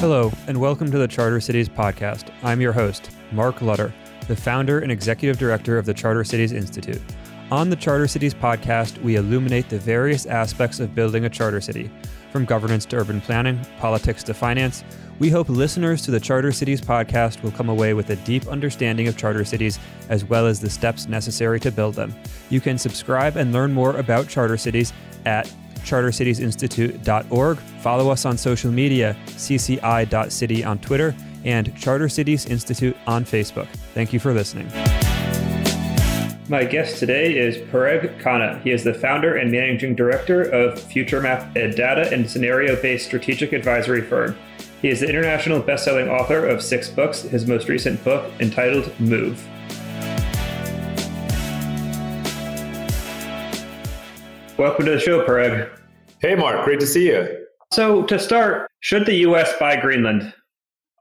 Hello, and welcome to the Charter Cities podcast. I'm your host, Mark Lutter, the founder and executive director of the Charter Cities Institute. On the Charter Cities podcast, we illuminate the various aspects of building a charter city, from governance to urban planning, politics to finance. We hope listeners to the Charter Cities podcast will come away with a deep understanding of charter cities as well as the steps necessary to build them. You can subscribe and learn more about charter cities at chartercitiesinstitute.org. Follow us on social media, cci.city on Twitter, and Charter Cities Institute on Facebook. Thank you for listening. My guest today is Parag Khanna. He is the founder and managing director of FutureMap, a data and scenario based strategic advisory firm. He is the international best-selling author of six books, his most recent book entitled Move. Welcome to the show, Parag. Hey, Mark. Great to see you. So, to start, should the U.S. buy Greenland?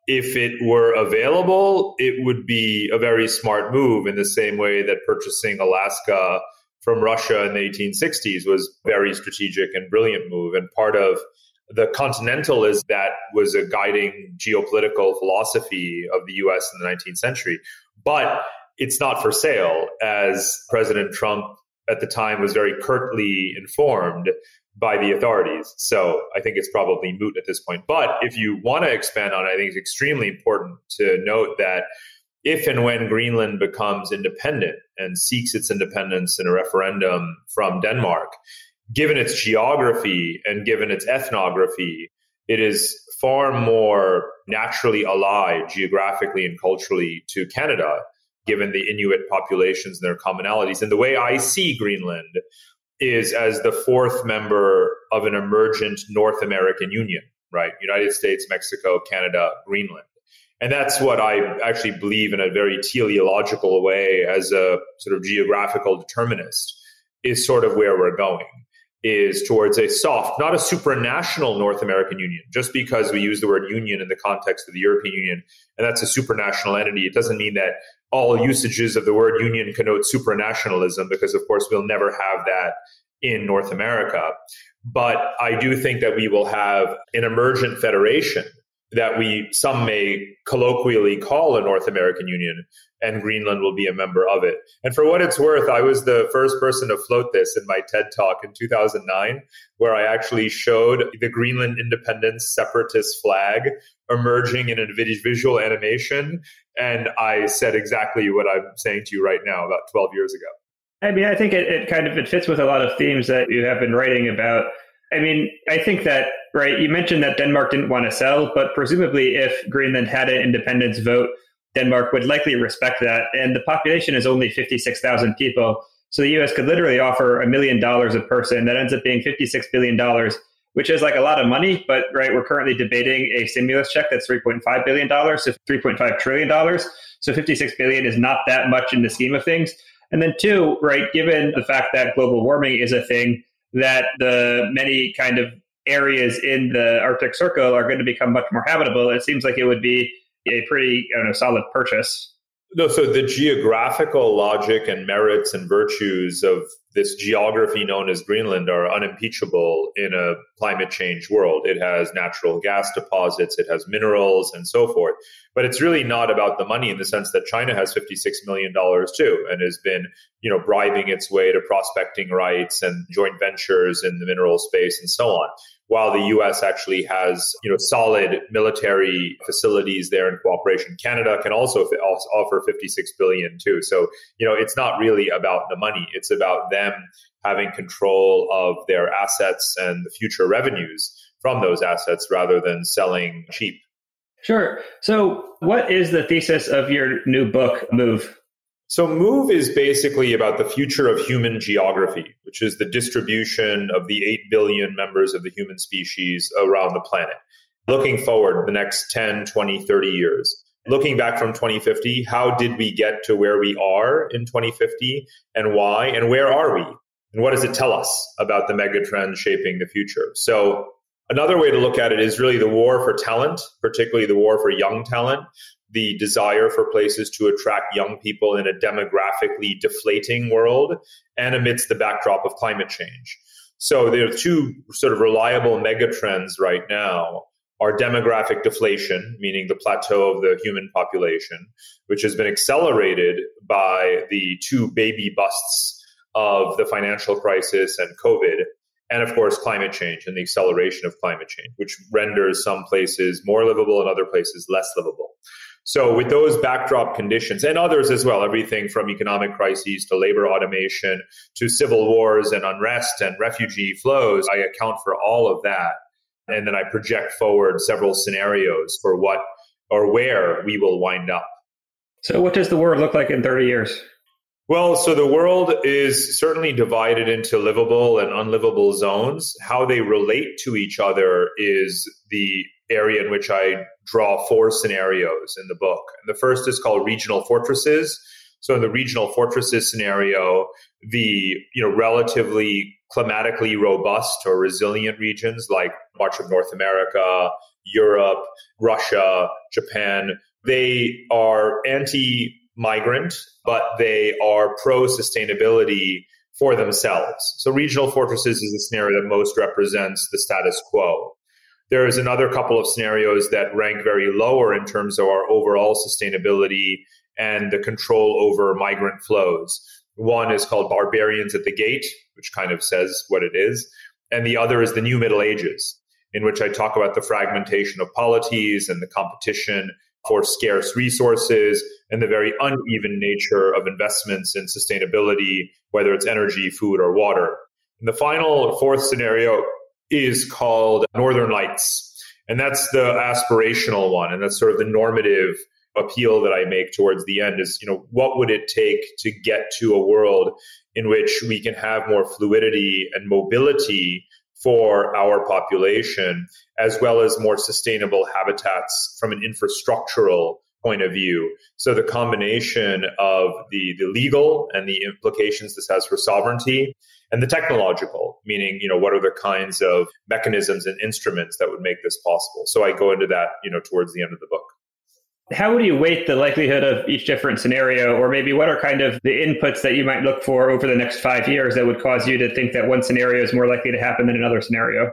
If it were available, it would be a very smart move in the same way that purchasing Alaska from Russia in the 1860s was very strategic and brilliant move. And part of the continentalism that was a guiding geopolitical philosophy of the US in the 19th century. But it's not for sale, as President Trump at the time was very curtly informed by the authorities. So I think it's probably moot at this point. But if you want to expand on it, I think it's extremely important to note that if and when Greenland becomes independent and seeks its independence in a referendum from Denmark, given its geography and given its ethnography, it is far more naturally allied geographically and culturally to Canada, given the Inuit populations and their commonalities. And the way I see Greenland is as the fourth member of an emergent North American Union, right? United States, Mexico, Canada, Greenland. And that's what I actually believe in a very teleological way as a sort of geographical determinist is sort of where we're going is towards a soft, not a supranational North American Union. Just because we use the word union in the context of the European Union, and that's a supranational entity, it doesn't mean that all usages of the word union connote supranationalism, because of course we'll never have that in North America. But I do think that we will have an emergent federation that we some may colloquially call a North American Union, and Greenland will be a member of it. And for what it's worth, I was the first person to float this in my TED talk in 2009, where I actually showed the Greenland independence separatist flag emerging in a visual animation. And I said exactly what I'm saying to you right now about 12 years ago. I mean, I think it, it kind of it fits with a lot of themes that you have been writing about. I mean, I think that right. You mentioned that Denmark didn't want to sell, but presumably, if Greenland had an independence vote, Denmark would likely respect that. And the population is only fifty-six thousand people, so the U.S. could literally offer a million dollars a person. That ends up being fifty-six billion dollars, which is like a lot of money. But right, we're currently debating a stimulus check that's three point five billion dollars, so three point five trillion dollars. So 56 billion is not that much in the scheme of things. And then two, right, given the fact that global warming is a thing, that the many kind of areas in the Arctic Circle are going to become much more habitable, it seems like it would be a pretty know, solid purchase. No, so the geographical logic and merits and virtues of this geography known as Greenland are unimpeachable in a climate change world. It has natural gas deposits, it has minerals, and so forth. But it's really not about the money in the sense that China has $56 million too and has been, you know, bribing its way to prospecting rights and joint ventures in the mineral space and so on while the US actually has, you know, solid military facilities there in cooperation. Canada can also offer 56 billion too. So, you know, it's not really about the money. It's about them having control of their assets and the future revenues from those assets rather than selling cheap. Sure. So, what is the thesis of your new book, Move? So, MOVE is basically about the future of human geography, which is the distribution of the 8 billion members of the human species around the planet. Looking forward the next 10, 20, 30 years. Looking back from 2050, how did we get to where we are in 2050 and why? And where are we? And what does it tell us about the megatrends shaping the future? So, another way to look at it is really the war for talent, particularly the war for young talent, the desire for places to attract young people in a demographically deflating world and amidst the backdrop of climate change. So there are two sort of reliable megatrends right now are demographic deflation, meaning the plateau of the human population, which has been accelerated by the two baby busts of the financial crisis and COVID, and of course, climate change and the acceleration of climate change, which renders some places more livable and other places less livable. So, with those backdrop conditions and others as well, everything from economic crises to labor automation to civil wars and unrest and refugee flows, I account for all of that. And then I project forward several scenarios for what or where we will wind up. So, what does the world look like in 30 years? Well, so the world is certainly divided into livable and unlivable zones. How they relate to each other is the area in which I draw four scenarios in the book. And the first is called regional fortresses. So in the regional fortresses scenario, the you know relatively climatically robust or resilient regions like much of North America, Europe, Russia, Japan, they are anti migrant, but they are pro sustainability for themselves. So regional fortresses is the scenario that most represents the status quo. There is another couple of scenarios that rank very lower in terms of our overall sustainability and the control over migrant flows. One is called Barbarians at the Gate, which kind of says what it is. And the other is the New Middle Ages, in which I talk about the fragmentation of polities and the competition for scarce resources and the very uneven nature of investments in sustainability, whether it's energy, food, or water. And the final fourth scenario is called Northern Lights. And that's the aspirational one. And that's sort of the normative appeal that I make towards the end is, you know, what would it take to get to a world in which we can have more fluidity and mobility for our population, as well as more sustainable habitats from an infrastructural point of view. So the combination of the, the legal and the implications this has for sovereignty and the technological, meaning, you know, what are the kinds of mechanisms and instruments that would make this possible? So I go into that, you know, towards the end of the book. How would you weight the likelihood of each different scenario, or maybe what are kind of the inputs that you might look for over the next five years that would cause you to think that one scenario is more likely to happen than another scenario?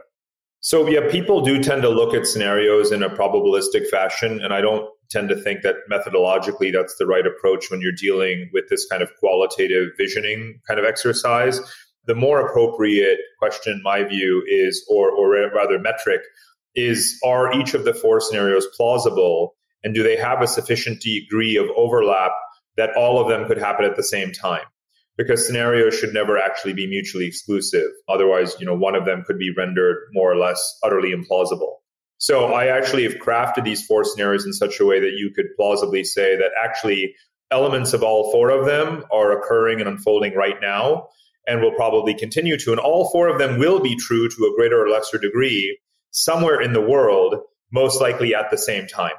So, yeah, people do tend to look at scenarios in a probabilistic fashion, and I don't tend to think that methodologically that's the right approach when you're dealing with this kind of qualitative visioning kind of exercise. The more appropriate question, in my view, is, or, or rather metric, is are each of the four scenarios plausible and do they have a sufficient degree of overlap that all of them could happen at the same time? Because scenarios should never actually be mutually exclusive. Otherwise, you know, one of them could be rendered more or less utterly implausible. So I actually have crafted these four scenarios in such a way that you could plausibly say that actually elements of all four of them are occurring and unfolding right now and will probably continue to. And all four of them will be true to a greater or lesser degree somewhere in the world, most likely at the same time.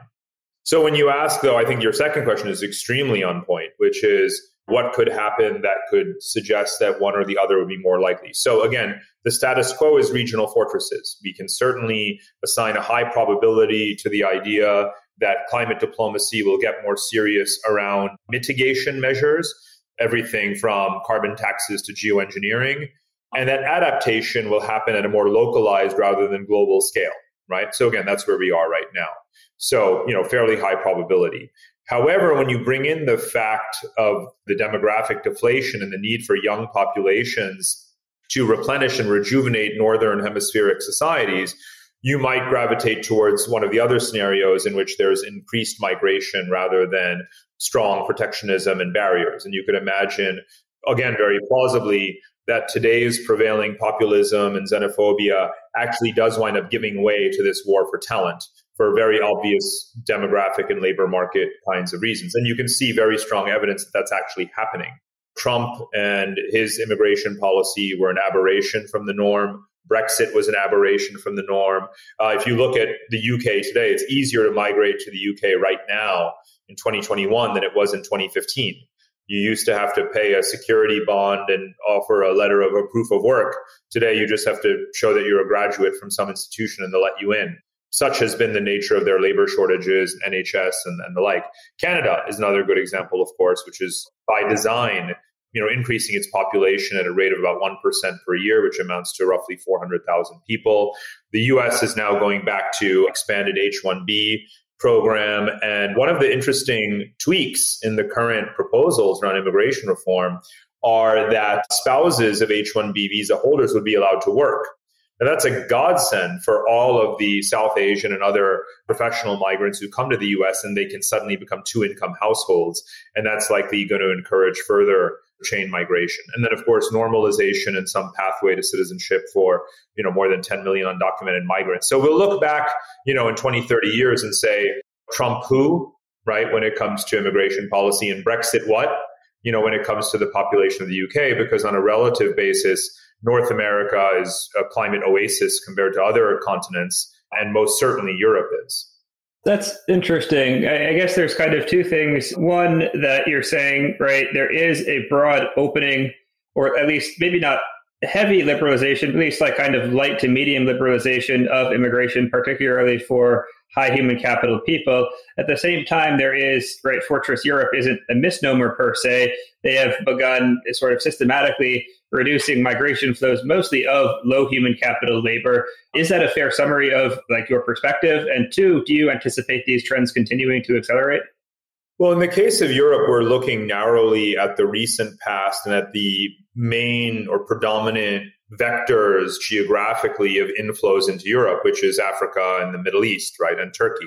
So when you ask, though, I think your second question is extremely on point, which is what could happen that could suggest that one or the other would be more likely. So again, the status quo is regional fortresses. We can certainly assign a high probability to the idea that climate diplomacy will get more serious around mitigation measures, everything from carbon taxes to geoengineering, and that adaptation will happen at a more localized rather than global scale, right? So again, that's where we are right now. So, you know, fairly high probability. However, when you bring in the fact of the demographic deflation and the need for young populations to replenish and rejuvenate northern hemispheric societies, you might gravitate towards one of the other scenarios in which there's increased migration rather than strong protectionism and barriers. And you could imagine, again, very plausibly, that today's prevailing populism and xenophobia actually does wind up giving way to this war for talent for very obvious demographic and labor market kinds of reasons. And you can see very strong evidence that that's actually happening. Trump and his immigration policy were an aberration from the norm. Brexit was an aberration from the norm. Uh, if you look at the UK today, it's easier to migrate to the UK right now in 2021 than it was in 2015. You used to have to pay a security bond and offer a letter of a proof of work. Today, you just have to show that you're a graduate from some institution and they'll let you in. Such has been the nature of their labor shortages, NHS, and, and the like. Canada is another good example, of course, which is by design you know, increasing its population at a rate of about 1% per year, which amounts to roughly 400,000 people. The US is now going back to expanded H1B program. And one of the interesting tweaks in the current proposals around immigration reform are that spouses of H 1B visa holders would be allowed to work. And that's a godsend for all of the South Asian and other professional migrants who come to the US and they can suddenly become two income households. And that's likely going to encourage further chain migration. And then of course normalization and some pathway to citizenship for, you know, more than 10 million undocumented migrants. So we'll look back, you know, in 20, 30 years and say, Trump who, right, when it comes to immigration policy and Brexit what? You know, when it comes to the population of the UK, because on a relative basis, North America is a climate oasis compared to other continents, and most certainly Europe is. That's interesting. I guess there's kind of two things. One, that you're saying, right, there is a broad opening, or at least maybe not heavy liberalization, at least like kind of light to medium liberalization of immigration, particularly for high human capital people. At the same time, there is, right, Fortress Europe isn't a misnomer per se. They have begun sort of systematically reducing migration flows mostly of low human capital labor. Is that a fair summary of like your perspective? And two, do you anticipate these trends continuing to accelerate? Well, in the case of Europe, we're looking narrowly at the recent past and at the main or predominant vectors geographically of inflows into Europe, which is Africa and the Middle East, right, and Turkey.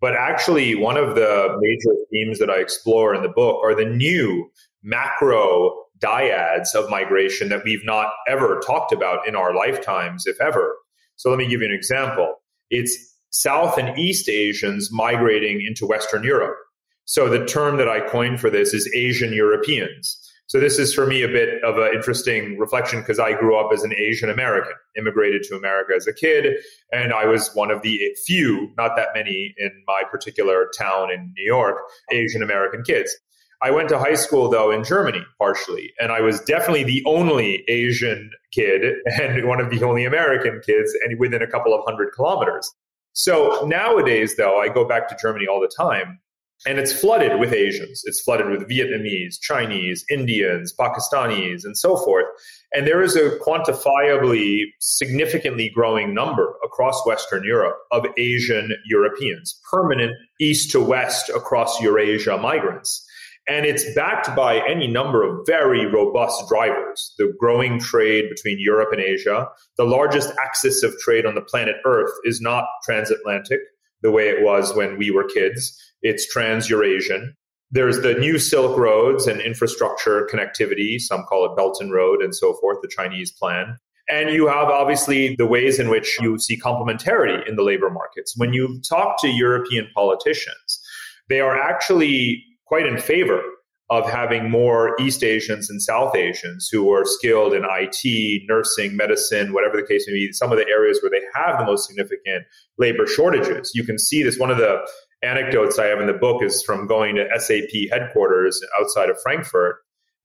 But actually, one of the major themes that I explore in the book are the new macro dyads of migration that we've not ever talked about in our lifetimes, if ever. So let me give you an example. It's South and East Asians migrating into Western Europe. So the term that I coined for this is Asian Europeans. So this is for me a bit of an interesting reflection because I grew up as an Asian American, immigrated to America as a kid, and I was one of the few, not that many in my particular town in New York, Asian American kids. I went to high school though in Germany partially, and I was definitely the only Asian kid and one of the only American kids, and within a couple of hundred kilometers. So nowadays, though, I go back to Germany all the time, and it's flooded with Asians. It's flooded with Vietnamese, Chinese, Indians, Pakistanis, and so forth. And there is a quantifiably significantly growing number across Western Europe of Asian Europeans, permanent east to west across Eurasia migrants. And it's backed by any number of very robust drivers. The growing trade between Europe and Asia. The largest axis of trade on the planet Earth is not transatlantic the way it was when we were kids. It's trans Eurasian. There's the new Silk Roads and infrastructure connectivity. Some call it Belt and Road and so forth, the Chinese plan. And you have obviously the ways in which you see complementarity in the labor markets. When you talk to European politicians, they are actually quite in favor of having more East Asians and South Asians who are skilled in IT, nursing, medicine, whatever the case may be, some of the areas where they have the most significant labor shortages. You can see this. One of the anecdotes I have in the book is from going to SAP headquarters outside of Frankfurt.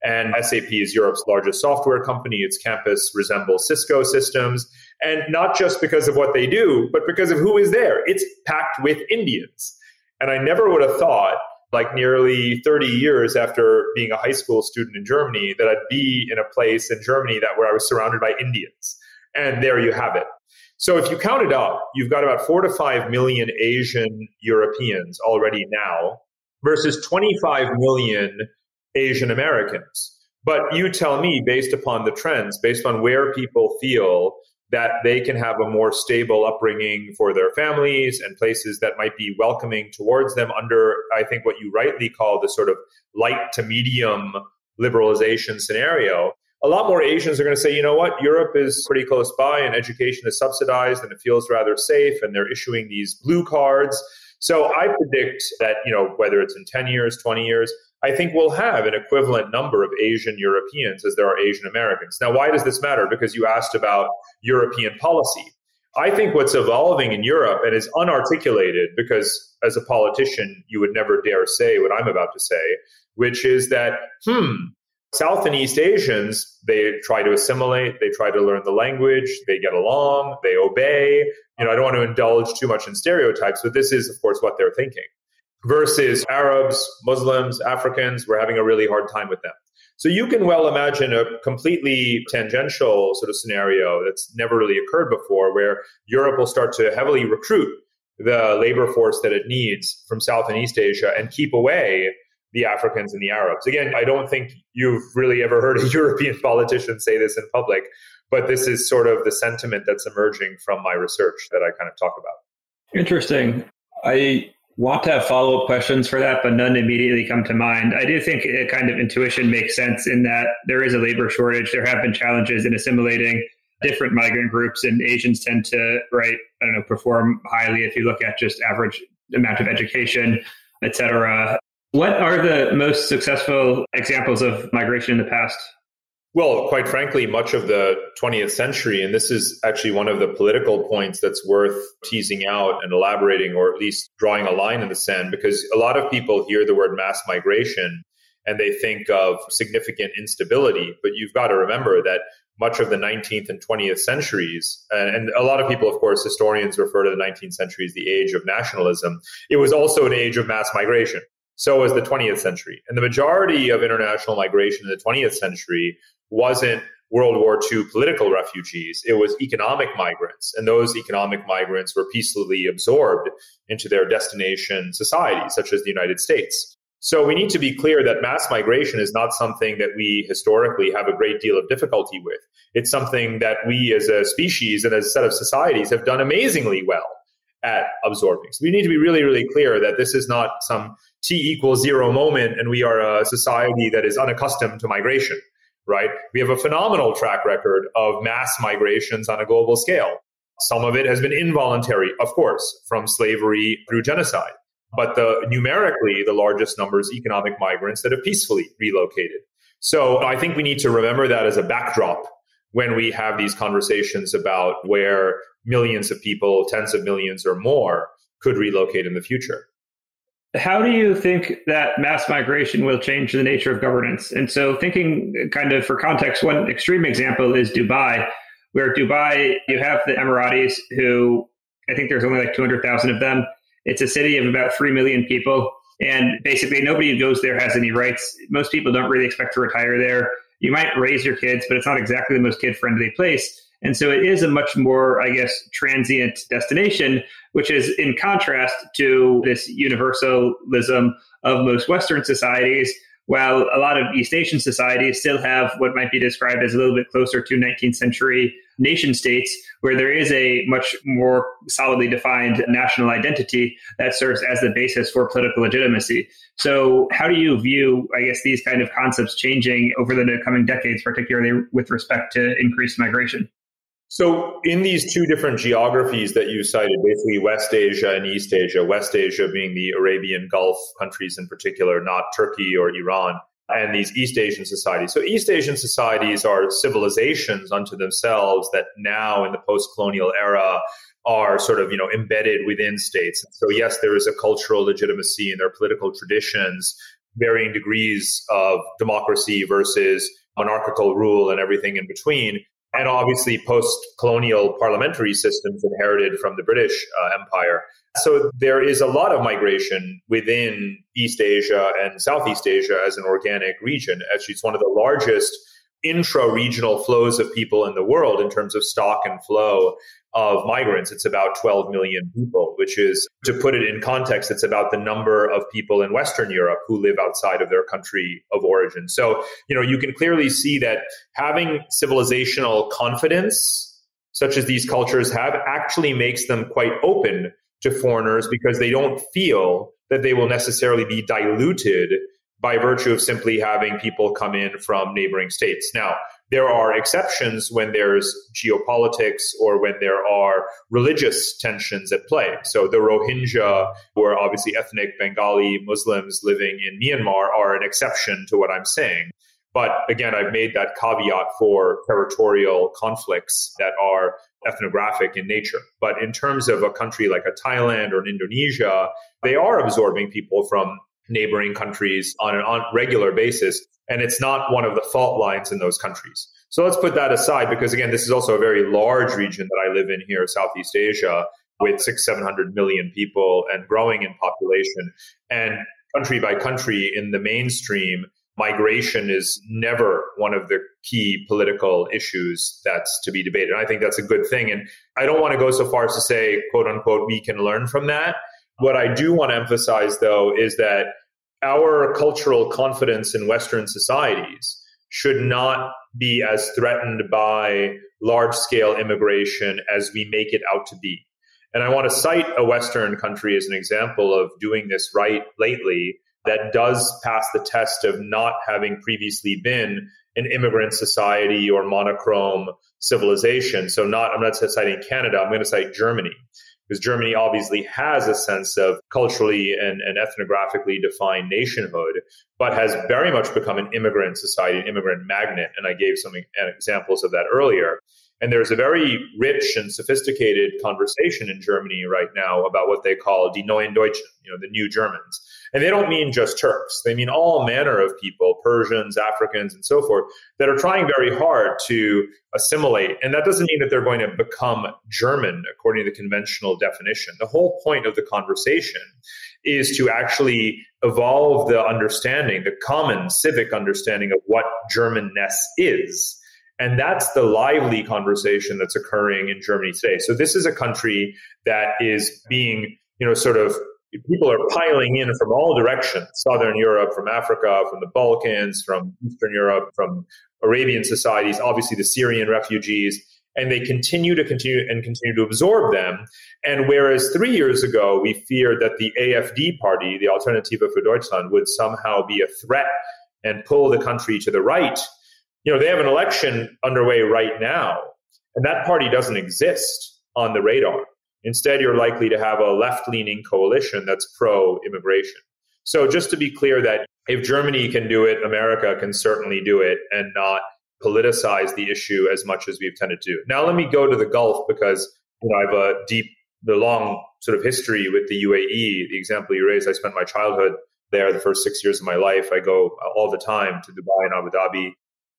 And SAP is Europe's largest software company. Its campus resembles Cisco systems. And not just because of what they do, but because of who is there. It's packed with Indians. And I never would have thought like nearly 30 years after being a high school student in Germany that I'd be in a place in Germany that where I was surrounded by Indians. And there you have it. So if you count it up, you've got about 4 to 5 million Asian Europeans already now versus 25 million Asian Americans. But you tell me based upon the trends, based on where people feel that they can have a more stable upbringing for their families and places that might be welcoming towards them under, I think, what you rightly call the sort of light to medium liberalization scenario. A lot more Asians are going to say, you know what, Europe is pretty close by and education is subsidized and it feels rather safe and they're issuing these blue cards. So I predict that, you know, whether it's in 10 years, 20 years, I think we'll have an equivalent number of Asian Europeans as there are Asian Americans. Now, why does this matter? Because you asked about European policy. I think what's evolving in Europe and is unarticulated because as a politician, you would never dare say what I'm about to say, which is that, hmm, South and East Asians, they try to assimilate, they try to learn the language, they get along, they obey. You know, I don't want to indulge too much in stereotypes, but this is, of course, what they're thinking versus Arabs, Muslims, Africans, we're having a really hard time with them. So you can well imagine a completely tangential sort of scenario that's never really occurred before where Europe will start to heavily recruit the labor force that it needs from South and East Asia and keep away the Africans and the Arabs. Again, I don't think you've really ever heard a European politician say this in public, but this is sort of the sentiment that's emerging from my research that I kind of talk about. Interesting. I want to have follow up questions for that, but none immediately come to mind. I do think a kind of intuition makes sense in that there is a labor shortage. There have been challenges in assimilating different migrant groups, and Asians tend to, right, I don't know, perform highly if you look at just average amount of education, et cetera. What are the most successful examples of migration in the past? Well, quite frankly, much of the 20th century, and this is actually one of the political points that's worth teasing out and elaborating, or at least drawing a line in the sand, because a lot of people hear the word mass migration and they think of significant instability. But you've got to remember that much of the 19th and 20th centuries, and, a lot of people, of course, historians refer to the 19th century as the age of nationalism, it was also an age of mass migration. So was the 20th century. And the majority of international migration in the 20th century wasn't World War II political refugees. It was economic migrants. And those economic migrants were peacefully absorbed into their destination societies, such as the United States. So we need to be clear that mass migration is not something that we historically have a great deal of difficulty with. It's something that we as a species and as a set of societies have done amazingly well at absorbing. So we need to be really, really clear that this is not some t equals zero moment and we are a society that is unaccustomed to migration right? We have a phenomenal track record of mass migrations on a global scale. Some of it has been involuntary, of course, from slavery through genocide. But the numerically, the largest number is economic migrants that have peacefully relocated. So I think we need to remember that as a backdrop when we have these conversations about where millions of people, tens of millions or more, could relocate in the future. How do you think that mass migration will change the nature of governance? And so, thinking kind of for context, one extreme example is Dubai, where Dubai, you have the Emiratis, who I think there's only like 200,000 of them. It's a city of about 3 million people. And basically, nobody who goes there has any rights. Most people don't really expect to retire there. You might raise your kids, but it's not exactly the most kid friendly place. And so it is a much more, I guess, transient destination, which is in contrast to this universalism of most Western societies. While a lot of East Asian societies still have what might be described as a little bit closer to 19th century nation states, where there is a much more solidly defined national identity that serves as the basis for political legitimacy. So, how do you view, I guess, these kind of concepts changing over the coming decades, particularly with respect to increased migration? So, in these two different geographies that you cited, basically West Asia and East Asia, West Asia being the Arabian Gulf countries in particular, not Turkey or Iran, and these East Asian societies. So, East Asian societies are civilizations unto themselves that now in the post colonial era are sort of you know embedded within states. So, yes, there is a cultural legitimacy in their political traditions, varying degrees of democracy versus monarchical rule and everything in between and obviously post colonial parliamentary systems inherited from the British uh, Empire. So there is a lot of migration within East Asia and Southeast Asia as an organic region. Actually, it's one of the largest intra regional flows of people in the world in terms of stock and flow of migrants. It's about 12 million people, which is, to put it in context, it's about the number of people in Western Europe who live outside of their country of origin. So, you know, you can clearly see that having civilizational confidence, such as these cultures have, actually makes them quite open to foreigners because they don't feel that they will necessarily be diluted by virtue of simply having people come in from neighboring states. Now, there are exceptions when there's geopolitics or when there are religious tensions at play. So the Rohingya, who are obviously ethnic Bengali Muslims living in Myanmar, are an exception to what I'm saying. But again, I've made that caveat for territorial conflicts that are ethnographic in nature. But in terms of a country like a Thailand or an Indonesia, they are absorbing people from neighboring countries on an on regular basis. And it's not one of the fault lines in those countries. So let's put that aside because again, this is also a very large region that I live in here, Southeast Asia, with six, seven hundred million people and growing in population. And country by country in the mainstream, migration is never one of the key political issues that's to be debated. And I think that's a good thing. And I don't want to go so far as to say, quote unquote, we can learn from that. What I do want to emphasize, though, is that our cultural confidence in Western societies should not be as threatened by large scale immigration as we make it out to be. And I want to cite a Western country as an example of doing this right lately that does pass the test of not having previously been an immigrant society or monochrome civilization. So not I'm not citing Canada, I'm going to cite Germany. Because Germany obviously has a sense of culturally and, and ethnographically defined nationhood, but has very much become an immigrant society, an immigrant magnet. And I gave some examples of that earlier. And there's a very rich and sophisticated conversation in Germany right now about what they call die neuen Deutschen, you know, the new Germans. And they don't mean just Turks. They mean all manner of people, Persians, Africans, and so forth, that are trying very hard to assimilate. And that doesn't mean that they're going to become German according to the conventional definition. The whole point of the conversation is to actually evolve the understanding, the common civic understanding of what Germanness is and that's the lively conversation that's occurring in Germany today. So this is a country that is being, you know, sort of people are piling in from all directions. Southern europe from africa from the balkans from eastern europe from arabian societies obviously the syrian refugees. And they continue to continue and continue to absorb them. And whereas 3 years ago we feared that the AfD party the Alternative for Deutschland would somehow be a threat and pull the country to the right you know, they have an election underway right now, and that party doesn't exist on the radar. Instead, you're likely to have a left leaning coalition that's pro immigration. So, just to be clear, that if Germany can do it, America can certainly do it and not politicize the issue as much as we've tended to. Now, let me go to the Gulf because you know, I have a deep, the long sort of history with the UAE. The example you raised, I spent my childhood there, the first six years of my life. I go all the time to Dubai and Abu Dhabi.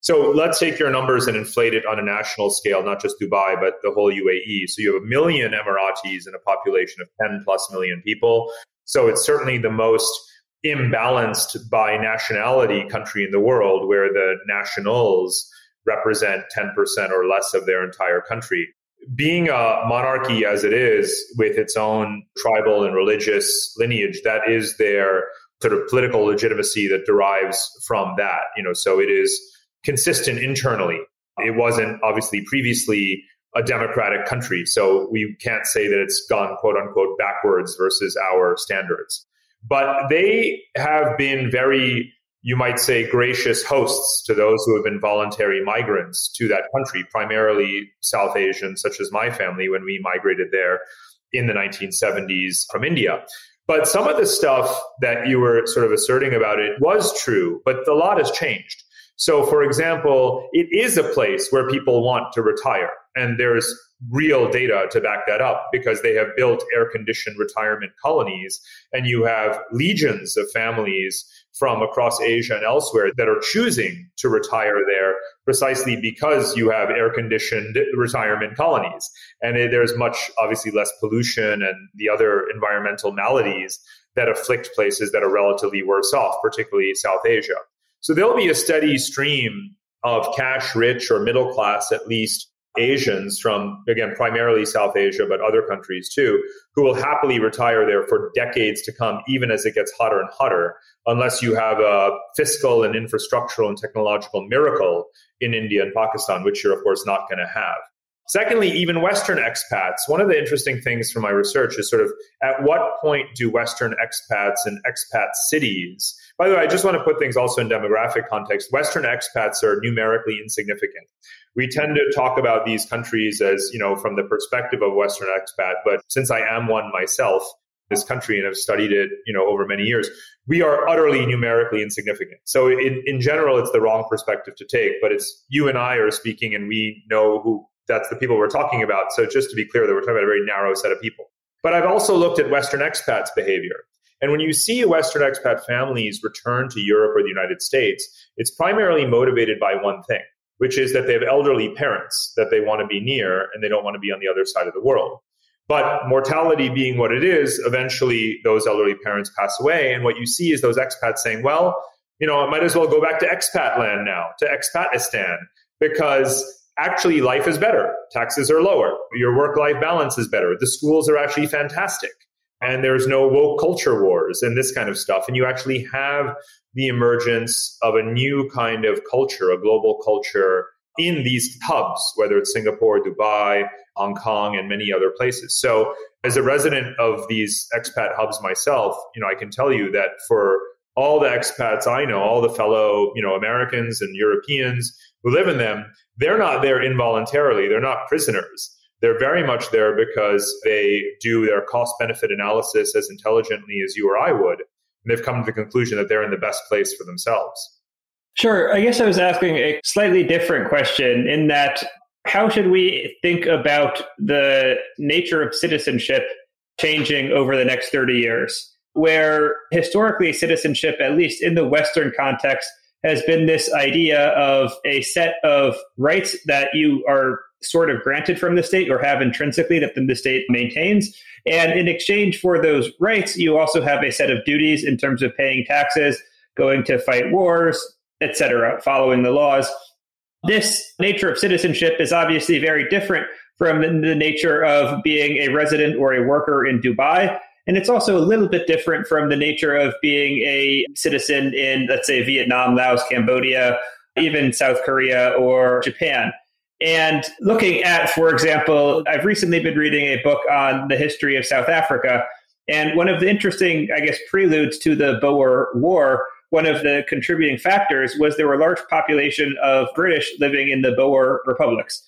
So let's take your numbers and inflate it on a national scale, not just Dubai, but the whole UAE. So you have a million Emiratis and a population of 10 plus million people. So it's certainly the most imbalanced by nationality country in the world where the nationals represent 10% or less of their entire country. Being a monarchy as it is with its own tribal and religious lineage, that is their sort of political legitimacy that derives from that. You know, so it is consistent internally. It wasn't obviously previously a democratic country, so we can't say that it's gone quote unquote backwards versus our standards. But they have been very, you might say, gracious hosts to those who have been voluntary migrants to that country, primarily South Asians, such as my family when we migrated there in the 1970s from India. But some of the stuff that you were sort of asserting about it was true, but a lot has changed. So, for example, it is a place where people want to retire. And there's real data to back that up because they have built air conditioned retirement colonies. And you have legions of families from across Asia and elsewhere that are choosing to retire there precisely because you have air conditioned retirement colonies. And there's much, obviously, less pollution and the other environmental maladies that afflict places that are relatively worse off, particularly South Asia. So there'll be a steady stream of cash rich or middle class, at least Asians from, again, primarily South Asia, but other countries too, who will happily retire there for decades to come, even as it gets hotter and hotter, unless you have a fiscal and infrastructural and technological miracle in India and Pakistan, which you're, of course, not going to have. Secondly, even Western expats. One of the interesting things from my research is sort of at what point do Western expats and expat cities by the way, I just want to put things also in demographic context. Western expats are numerically insignificant. We tend to talk about these countries as, you know, from the perspective of Western expat, but since I am one myself, this country and have studied it, you know, over many years, we are utterly numerically insignificant. So in, in general, it's the wrong perspective to take, but it's you and I are speaking and we know who that's the people we're talking about. So just to be clear that we're talking about a very narrow set of people. But I've also looked at Western expats' behavior. And when you see Western expat families return to Europe or the United States, it's primarily motivated by one thing, which is that they have elderly parents that they want to be near and they don't want to be on the other side of the world. But mortality being what it is, eventually those elderly parents pass away. And what you see is those expats saying, well, you know, I might as well go back to expat land now, to expatistan, because actually life is better. Taxes are lower. Your work life balance is better. The schools are actually fantastic. And there's no woke culture wars and this kind of stuff. And you actually have the emergence of a new kind of culture, a global culture in these hubs, whether it's Singapore, Dubai, Hong Kong, and many other places. So as a resident of these expat hubs myself, you know, I can tell you that for all the expats I know, all the fellow, you know, Americans and Europeans who live in them, they're not there involuntarily. They're not prisoners. They're very much there because they do their cost benefit analysis as intelligently as you or I would. And they've come to the conclusion that they're in the best place for themselves. Sure. I guess I was asking a slightly different question in that how should we think about the nature of citizenship changing over the next 30 years? Where historically, citizenship, at least in the Western context, has been this idea of a set of rights that you are sort of granted from the state or have intrinsically that the state maintains. And in exchange for those rights, you also have a set of duties in terms of paying taxes, going to fight wars, etc., following the laws. This nature of citizenship is obviously very different from the nature of being a resident or a worker in Dubai. And it's also a little bit different from the nature of being a citizen in, let's say, Vietnam, Laos, Cambodia, even South Korea or Japan. And looking at, for example, I've recently been reading a book on the history of South Africa. And one of the interesting, I guess, preludes to the Boer War one of the contributing factors was there were a large population of British living in the Boer republics.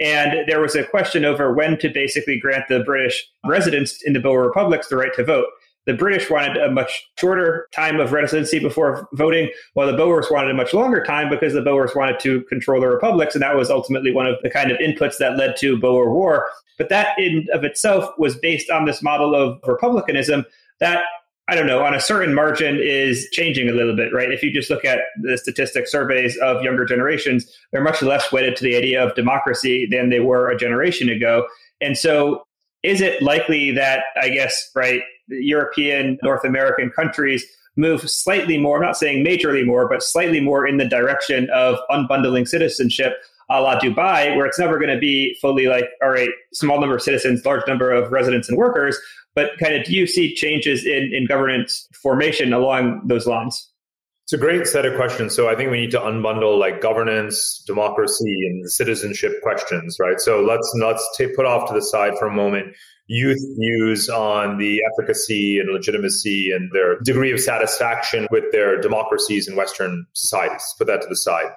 And there was a question over when to basically grant the British residents in the Boer republics the right to vote. The British wanted a much shorter time of residency before voting, while the Boers wanted a much longer time because the Boers wanted to control the republics. And that was ultimately one of the kind of inputs that led to Boer War. But that in of itself was based on this model of republicanism that I don't know, on a certain margin is changing a little bit, right? If you just look at the statistic surveys of younger generations, they're much less wedded to the idea of democracy than they were a generation ago. And so, is it likely that, I guess, right, European, North American countries move slightly more, I'm not saying majorly more, but slightly more in the direction of unbundling citizenship a la Dubai, where it's never going to be fully like, all right, small number of citizens, large number of residents and workers, but kind of do you see changes in, in governance formation along those lines? It's a great set of questions. So I think we need to unbundle like governance, democracy, and citizenship questions, right? So let's let's take, put off to the side for a moment youth views on the efficacy and legitimacy and their degree of satisfaction with their democracies in Western societies. Put that to the side.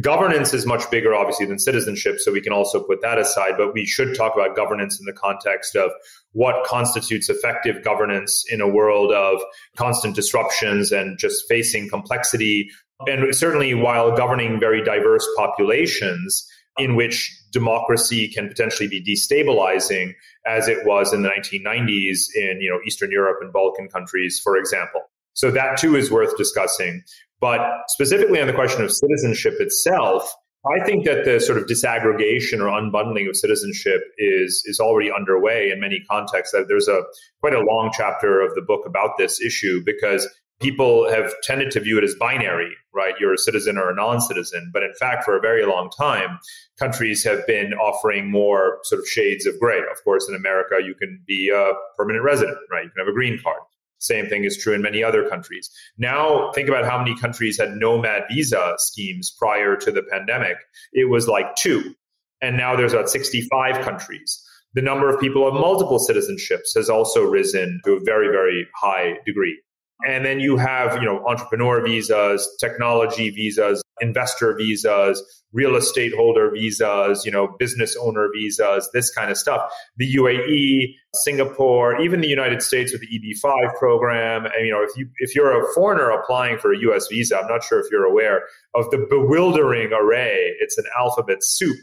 Governance is much bigger, obviously, than citizenship, so we can also put that aside. But we should talk about governance in the context of what constitutes effective governance in a world of constant disruptions and just facing complexity. And certainly, while governing very diverse populations, in which democracy can potentially be destabilizing, as it was in the 1990s in you know Eastern Europe and Balkan countries, for example. So that too is worth discussing. But specifically on the question of citizenship itself, I think that the sort of disaggregation or unbundling of citizenship is is already underway in many contexts. There's a quite a long chapter of the book about this issue because people have tended to view it as binary, right? You're a citizen or a non-citizen. But in fact, for a very long time, countries have been offering more sort of shades of gray. Of course, in America, you can be a permanent resident, right? You can have a green card. Same thing is true in many other countries. Now, think about how many countries had nomad visa schemes prior to the pandemic. It was like two. And now there's about 65 countries. The number of people of multiple citizenships has also risen to a very, very high degree. And then you have, you know, entrepreneur visas, technology visas, investor visas, real estate holder visas, you know, business owner visas, this kind of stuff. The UAE, Singapore, even the United States with the EB5 program. And, you know, if you if you're a foreigner applying for a US visa, I'm not sure if you're aware of the bewildering array. It's an alphabet soup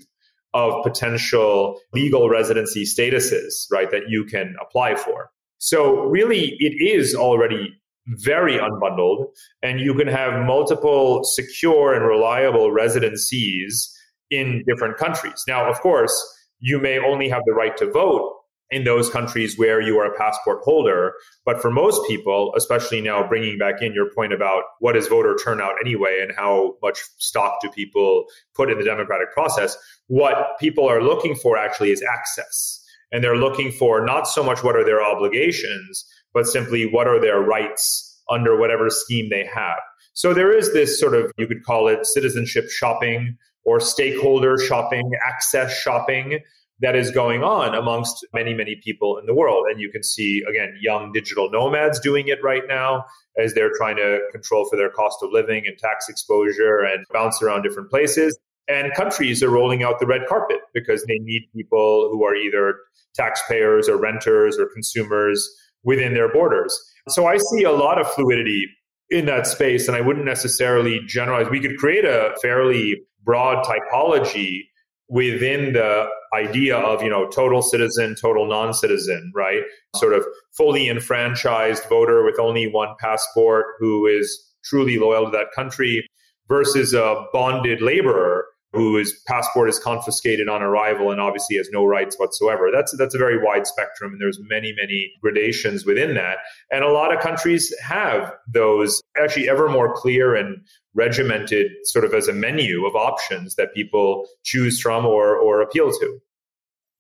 of potential legal residency statuses, right, that you can apply for. So really it is already very unbundled, and you can have multiple secure and reliable residencies in different countries. Now, of course, you may only have the right to vote in those countries where you are a passport holder. But for most people, especially now bringing back in your point about what is voter turnout anyway and how much stock do people put in the democratic process, what people are looking for actually is access. And they're looking for not so much what are their obligations, but simply what are their rights under whatever scheme they have. So there is this sort of, you could call it citizenship shopping or stakeholder shopping, access shopping that is going on amongst many, many people in the world. And you can see, again, young digital nomads doing it right now as they're trying to control for their cost of living and tax exposure and bounce around different places. And countries are rolling out the red carpet because they need people who are either taxpayers or renters or consumers within their borders. So I see a lot of fluidity in that space, and I wouldn't necessarily generalize. We could create a fairly broad typology within the idea of you know total citizen total non-citizen right sort of fully enfranchised voter with only one passport who is truly loyal to that country versus a bonded laborer whose passport is confiscated on arrival and obviously has no rights whatsoever. That's that's a very wide spectrum, and there's many many gradations within that. And a lot of countries have those actually ever more clear and regimented, sort of as a menu of options that people choose from or or appeal to.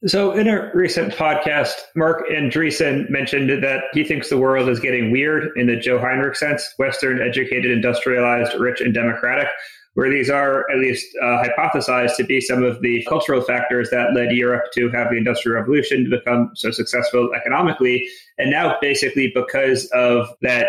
So, in a recent podcast, Marc Andreessen mentioned that he thinks the world is getting weird in the Joe Henrich sense Western, educated, industrialized, rich, and democratic where these are at least uh, hypothesized to be some of the cultural factors that led Europe to have the Industrial Revolution to become so successful economically. And now, basically, because of that,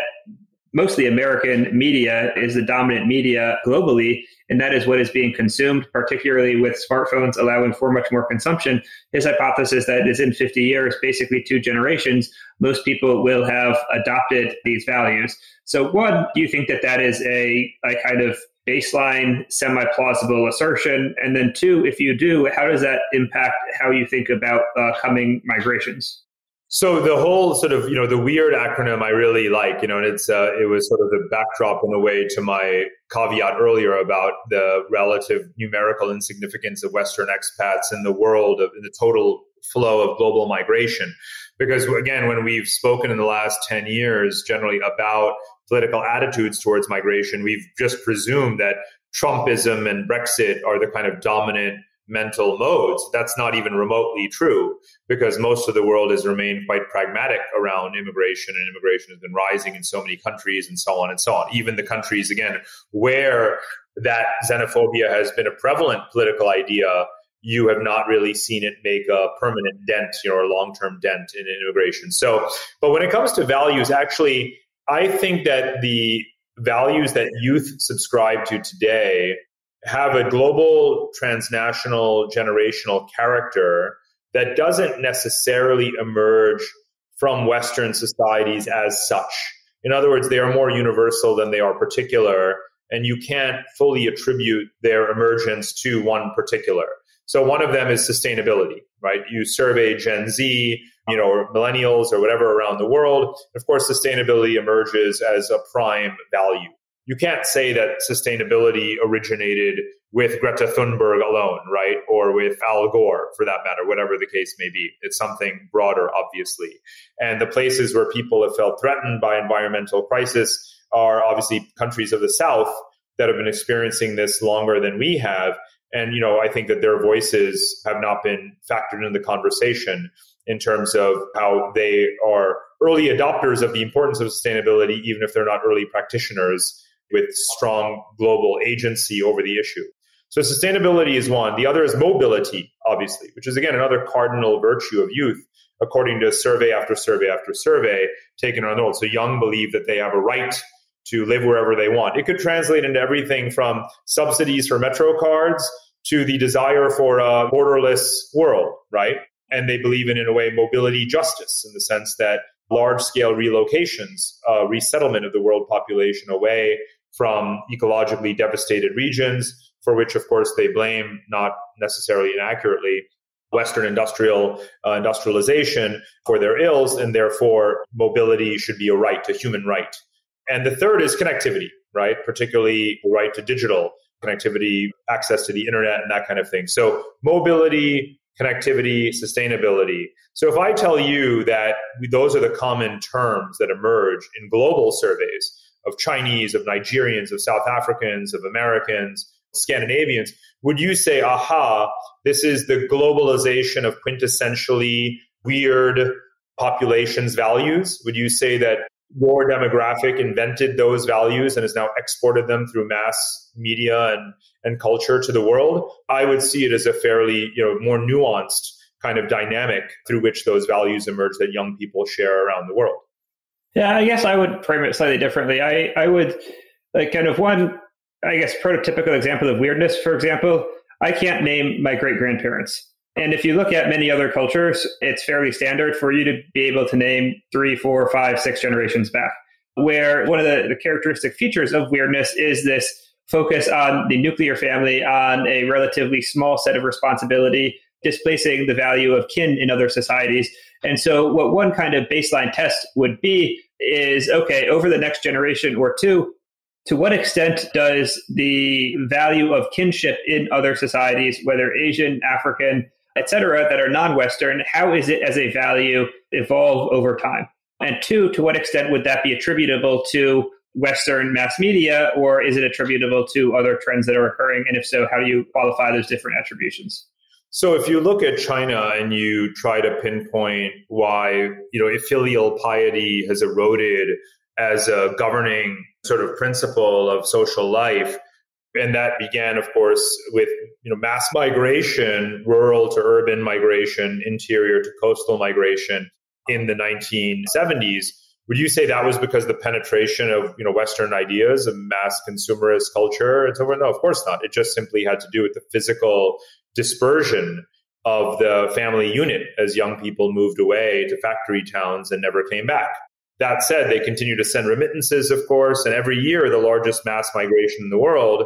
mostly American media is the dominant media globally, and that is what is being consumed, particularly with smartphones allowing for much more consumption. His hypothesis that is in 50 years, basically two generations, most people will have adopted these values. So, one, do you think that that is a, a kind of baseline, semi plausible assertion? And then, two, if you do, how does that impact how you think about uh, coming migrations? So the whole sort of you know the weird acronym I really like you know and it's uh, it was sort of the backdrop in a way to my caveat earlier about the relative numerical insignificance of Western expats in the world of the total flow of global migration because again when we've spoken in the last 10 years generally about political attitudes towards migration, we've just presumed that Trumpism and Brexit are the kind of dominant mental modes. That's not even remotely true because most of the world has remained quite pragmatic around immigration and immigration has been rising in so many countries and so on and so on. Even the countries, again, where that xenophobia has been a prevalent political idea, you have not really seen it make a permanent dent, you know, a long-term dent in immigration. So, but when it comes to values, actually, I think that the values that youth subscribe to today have a global, transnational, generational character that doesn't necessarily emerge from Western societies as such. In other words, they are more universal than they are particular, and you can't fully attribute their emergence to one particular. So one of them is sustainability, right? You survey Gen Z, you know, millennials or whatever around the world. Of course, sustainability emerges as a prime value. You can't say that sustainability originated with Greta Thunberg alone, right? Or with Al Gore, for that matter, whatever the case may be. It's something broader, obviously. And the places where people have felt threatened by environmental crisis are obviously countries of the South that have been experiencing this longer than we have. And, you know, I think that their voices have not been factored into the conversation in terms of how they are early adopters of the importance of sustainability, even if they're not early practitioners with strong global agency over the issue. So sustainability is one. The other is mobility, obviously, which is again another cardinal virtue of youth, according to survey after survey after survey taken on the world. So young believe that they have a right to live wherever they want. It could translate into everything from subsidies for metro cards to the desire for a borderless world, right? And they believe in, in a way, mobility justice in the sense that large scale relocations, uh, resettlement of the world population away from ecologically devastated regions, for which, of course, they blame, not necessarily inaccurately, Western industrial uh, industrialization for their ills, and therefore mobility should be a right, a human right. And the third is connectivity, right? Particularly right to digital connectivity, access to the internet, and that kind of thing. So mobility, connectivity, sustainability. So if I tell you that those are the common terms that emerge in global surveys of Chinese, of Nigerians, of South Africans, of Americans, Scandinavians, would you say, aha, this is the globalization of quintessentially weird populations' values? Would you say that your demographic invented those values and has now exported them through mass media and, and culture to the world? I would see it as a fairly, you know, more nuanced kind of dynamic through which those values emerge that young people share around the world. Yeah, I guess I would frame it slightly differently. I, I would like kind of one, I guess, prototypical example of weirdness, for example. I can't name my great grandparents. And if you look at many other cultures, it's fairly standard for you to be able to name three, four, five, six generations back. Where one of the, the characteristic features of weirdness is this focus on the nuclear family, on a relatively small set of responsibility, displacing the value of kin in other societies. And so, what one kind of baseline test would be is okay, over the next generation or two, to what extent does the value of kinship in other societies, whether Asian, African, et cetera, that are non Western, how is it as a value evolve over time? And two, to what extent would that be attributable to Western mass media, or is it attributable to other trends that are occurring? And if so, how do you qualify those different attributions? So if you look at China and you try to pinpoint why, you know, filial piety has eroded as a governing sort of principle of social life, and that began, of course, with you know mass migration, rural to urban migration, interior to coastal migration in the 1970s. Would you say that was because the penetration of you know Western ideas of mass consumerist culture so forth? No, of course not. It just simply had to do with the physical dispersion of the family unit as young people moved away to factory towns and never came back. That said, they continue to send remittances, of course, and every year the largest mass migration in the world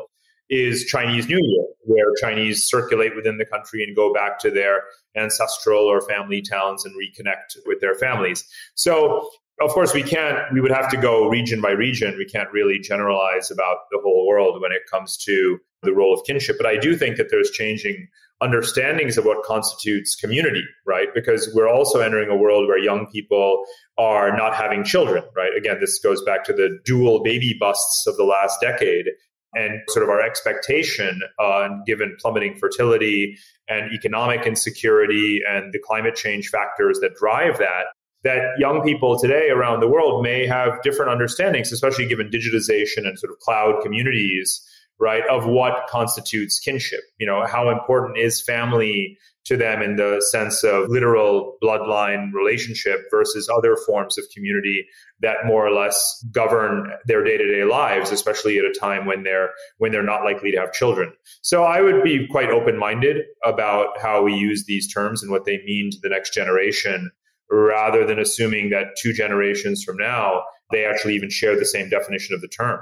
is Chinese New Year, where Chinese circulate within the country and go back to their ancestral or family towns and reconnect with their families. So, of course, we can't, we would have to go region by region. We can't really generalize about the whole world when it comes to the role of kinship. But I do think that there's changing understandings of what constitutes community, right? Because we're also entering a world where young people are not having children, right? Again, this goes back to the dual baby busts of the last decade and sort of our expectation uh, given plummeting fertility and economic insecurity and the climate change factors that drive that that young people today around the world may have different understandings especially given digitization and sort of cloud communities right of what constitutes kinship. You know how important is family to them in the sense of literal bloodline relationship versus other forms of community that more or less govern their day-to-day lives especially at a time when they're when they're not likely to have children. So i would be quite open-minded about how we use these terms and what they mean to the next generation rather than assuming that two generations from now they actually even share the same definition of the term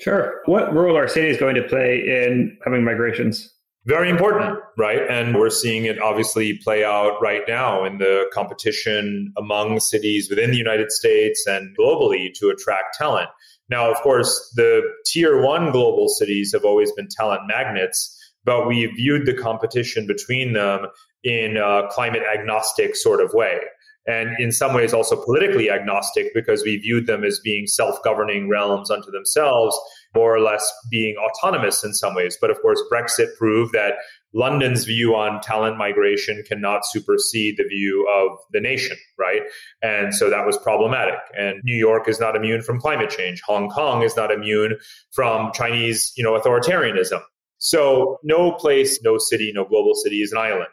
sure what role are cities going to play in coming migrations very important, right? And we're seeing it obviously play out right now in the competition among cities within the United States and globally to attract talent. Now, of course, the tier one global cities have always been talent magnets, but we viewed the competition between them in a climate agnostic sort of way. And in some ways, also politically agnostic because we viewed them as being self governing realms unto themselves more or less being autonomous in some ways. But of course, Brexit proved that London's view on talent migration cannot supersede the view of the nation, right? And so that was problematic. And New York is not immune from climate change. Hong Kong is not immune from Chinese, you know, authoritarianism. So no place, no city, no global city is an island.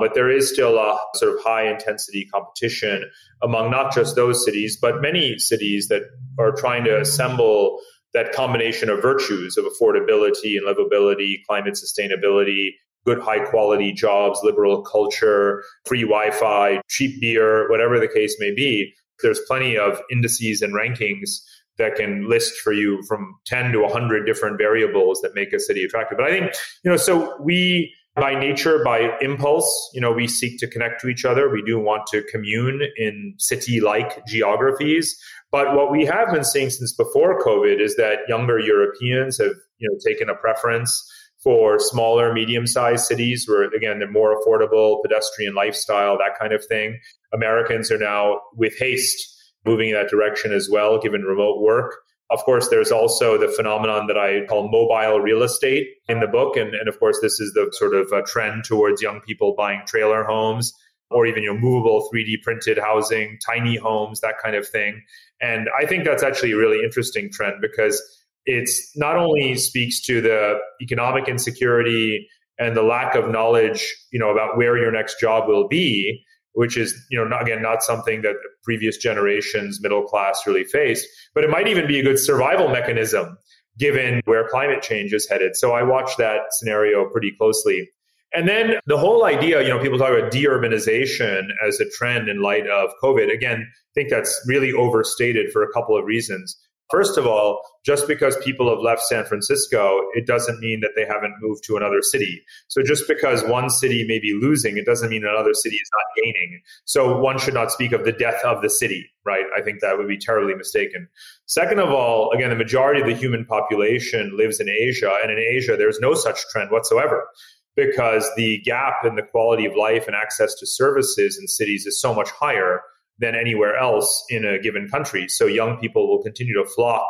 But there is still a sort of high intensity competition among not just those cities, but many cities that are trying to assemble that combination of virtues of affordability and livability, climate sustainability, good high quality jobs, liberal culture, free Wi Fi, cheap beer, whatever the case may be. There's plenty of indices and rankings that can list for you from 10 to 100 different variables that make a city attractive. But I think, you know, so we, by nature, by impulse, you know, we seek to connect to each other. We do want to commune in city like geographies. But what we have been seeing since before COVID is that younger Europeans have, you know, taken a preference for smaller, medium sized cities where, again, they're more affordable, pedestrian lifestyle, that kind of thing. Americans are now, with haste, moving in that direction as well, given remote work. Of course, there's also the phenomenon that I call mobile real estate in the book. And, and of course, this is the sort of a trend towards young people buying trailer homes or even you know movable 3D printed housing, tiny homes, that kind of thing. And I think that's actually a really interesting trend because it's not only speaks to the economic insecurity and the lack of knowledge, you know, about where your next job will be, which is, you know, not, again, not something that previous generations, middle class really faced, but it might even be a good survival mechanism given where climate change is headed. So I watch that scenario pretty closely. And then the whole idea, you know, people talk about deurbanization as a trend in light of COVID. Again, I think that's really overstated for a couple of reasons. First of all, just because people have left San Francisco, it doesn't mean that they haven't moved to another city. So just because one city may be losing, it doesn't mean another city is not gaining. So one should not speak of the death of the city, right? I think that would be terribly mistaken. Second of all, again, the majority of the human population lives in Asia, and in Asia, there's no such trend whatsoever because the gap in the quality of life and access to services in cities is so much higher than anywhere else in a given country. So young people will continue to flock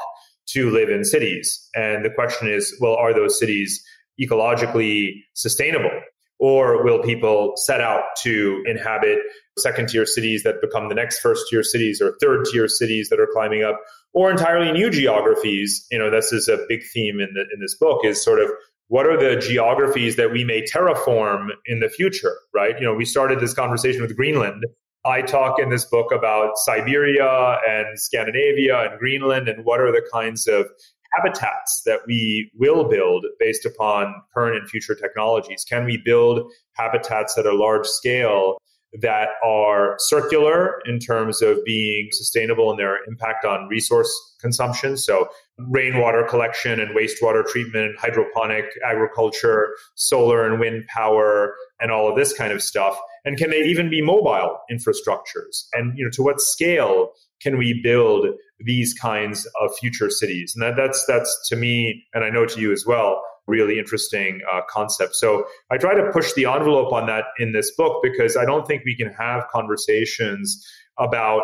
to live in cities. And the question is, well, are those cities ecologically sustainable? Or will people set out to inhabit second tier cities that become the next first tier cities or third tier cities that are climbing up or entirely new geographies? You know, this is a big theme in, the, in this book is sort of what are the geographies that we may terraform in the future, right? You know, we started this conversation with Greenland. I talk in this book about Siberia and Scandinavia and Greenland and what are the kinds of habitats that we will build based upon current and future technologies. Can we build habitats at a large scale that are circular in terms of being sustainable in their impact on resource consumption. So, rainwater collection and wastewater treatment, hydroponic agriculture, solar and wind power, and all of this kind of stuff. And can they even be mobile infrastructures? And you know, to what scale can we build these kinds of future cities? And that, that's that's to me, and I know to you as well, really interesting uh, concept. So I try to push the envelope on that in this book because I don't think we can have conversations about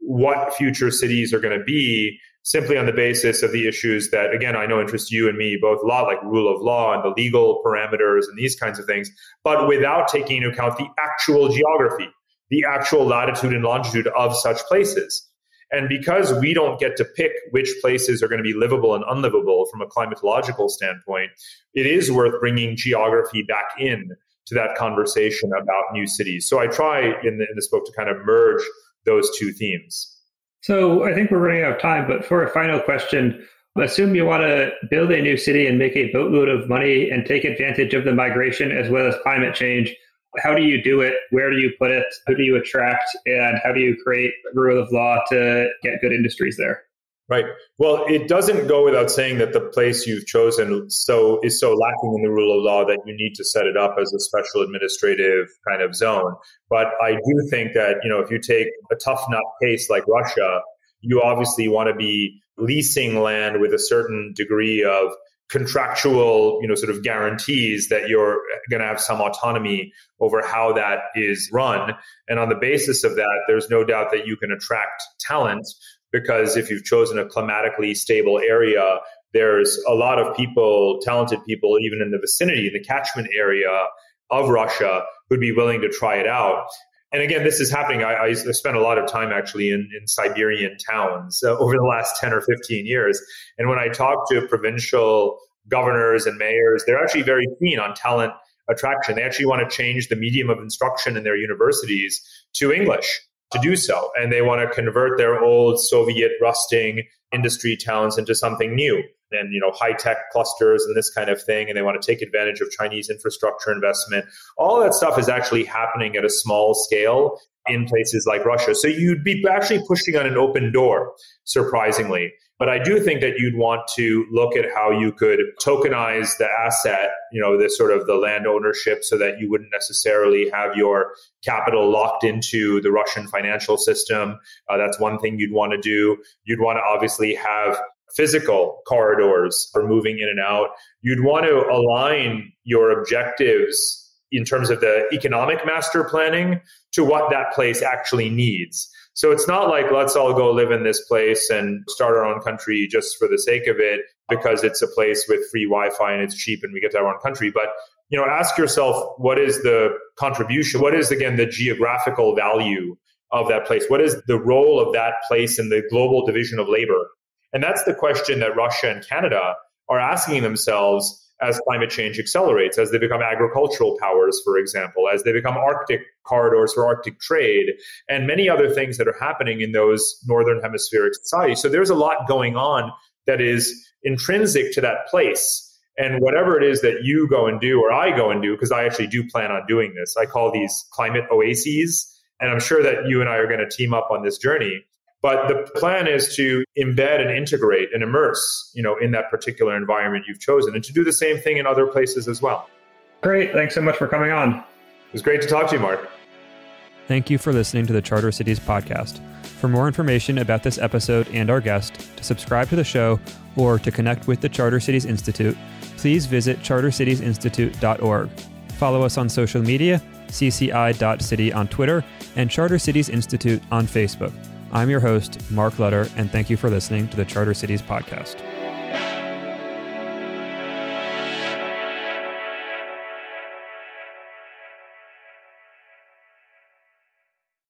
what future cities are going to be simply on the basis of the issues that, again, I know interest you and me both a lot, like rule of law and the legal parameters and these kinds of things, but without taking into account the actual geography, the actual latitude and longitude of such places. And because we don't get to pick which places are going to be livable and unlivable from a climatological standpoint, it is worth bringing geography back in to that conversation about new cities. So I try in, the, in this book to kind of merge those two themes. So I think we're running out of time, but for a final question, assume you want to build a new city and make a boatload of money and take advantage of the migration as well as climate change how do you do it? Where do you put it? Who do you attract? And how do you create rule of law to get good industries there? Right. Well, it doesn't go without saying that the place you've chosen so is so lacking in the rule of law that you need to set it up as a special administrative kind of zone. But I do think that, you know, if you take a tough nut case like Russia, you obviously want to be leasing land with a certain degree of contractual, you know, sort of guarantees that you're going to have some autonomy over how that is run. And on the basis of that, there's no doubt that you can attract talent because if you've chosen a climatically stable area, there's a lot of people, talented people, even in the vicinity, in the catchment area of Russia, who'd be willing to try it out and again, this is happening. I, I spent a lot of time actually in, in Siberian towns uh, over the last 10 or 15 years. And when I talk to provincial governors and mayors, they're actually very keen on talent attraction. They actually want to change the medium of instruction in their universities to English to do so. And they want to convert their old Soviet rusting industry towns into something new. And you know high tech clusters and this kind of thing and they want to take advantage of chinese infrastructure investment. All that stuff is actually happening at a small scale in places like russia. So you'd be actually pushing on an open door surprisingly but i do think that you'd want to look at how you could tokenize the asset you know the sort of the land ownership so that you wouldn't necessarily have your capital locked into the russian financial system uh, that's one thing you'd want to do you'd want to obviously have physical corridors for moving in and out. You'd want to align your objectives in terms of the economic master planning to what that place actually needs. So it's not like let's all go live in this place and start our own country just for the sake of it because it's a place with free Wi-Fi and it's cheap and we get to have our own country. But you know, ask yourself what is the contribution? What is again the geographical value of that place? What is the role of that place in the global division of labor? And that's the question that Russia and Canada are asking themselves as climate change accelerates, as they become agricultural powers, for example, as they become Arctic corridors for Arctic trade, and many other things that are happening in those northern hemispheric societies. So there's a lot going on that is intrinsic to that place. And whatever it is that you go and do, or I go and do, because I actually do plan on doing this, I call these climate oases. And I'm sure that you and I are going to team up on this journey. But the plan is to embed and integrate and immerse, you know, in that particular environment you've chosen and to do the same thing in other places as well. Great. Thanks so much for coming on. It was great to talk to you, Mark. Thank you for listening to the Charter Cities podcast. For more information about this episode and our guest, to subscribe to the show, or to connect with the Charter Cities Institute, please visit chartercitiesinstitute.org. Follow us on social media, cci.city on Twitter, and Charter Cities Institute on Facebook. I'm your host, Mark Lutter, and thank you for listening to the Charter Cities Podcast.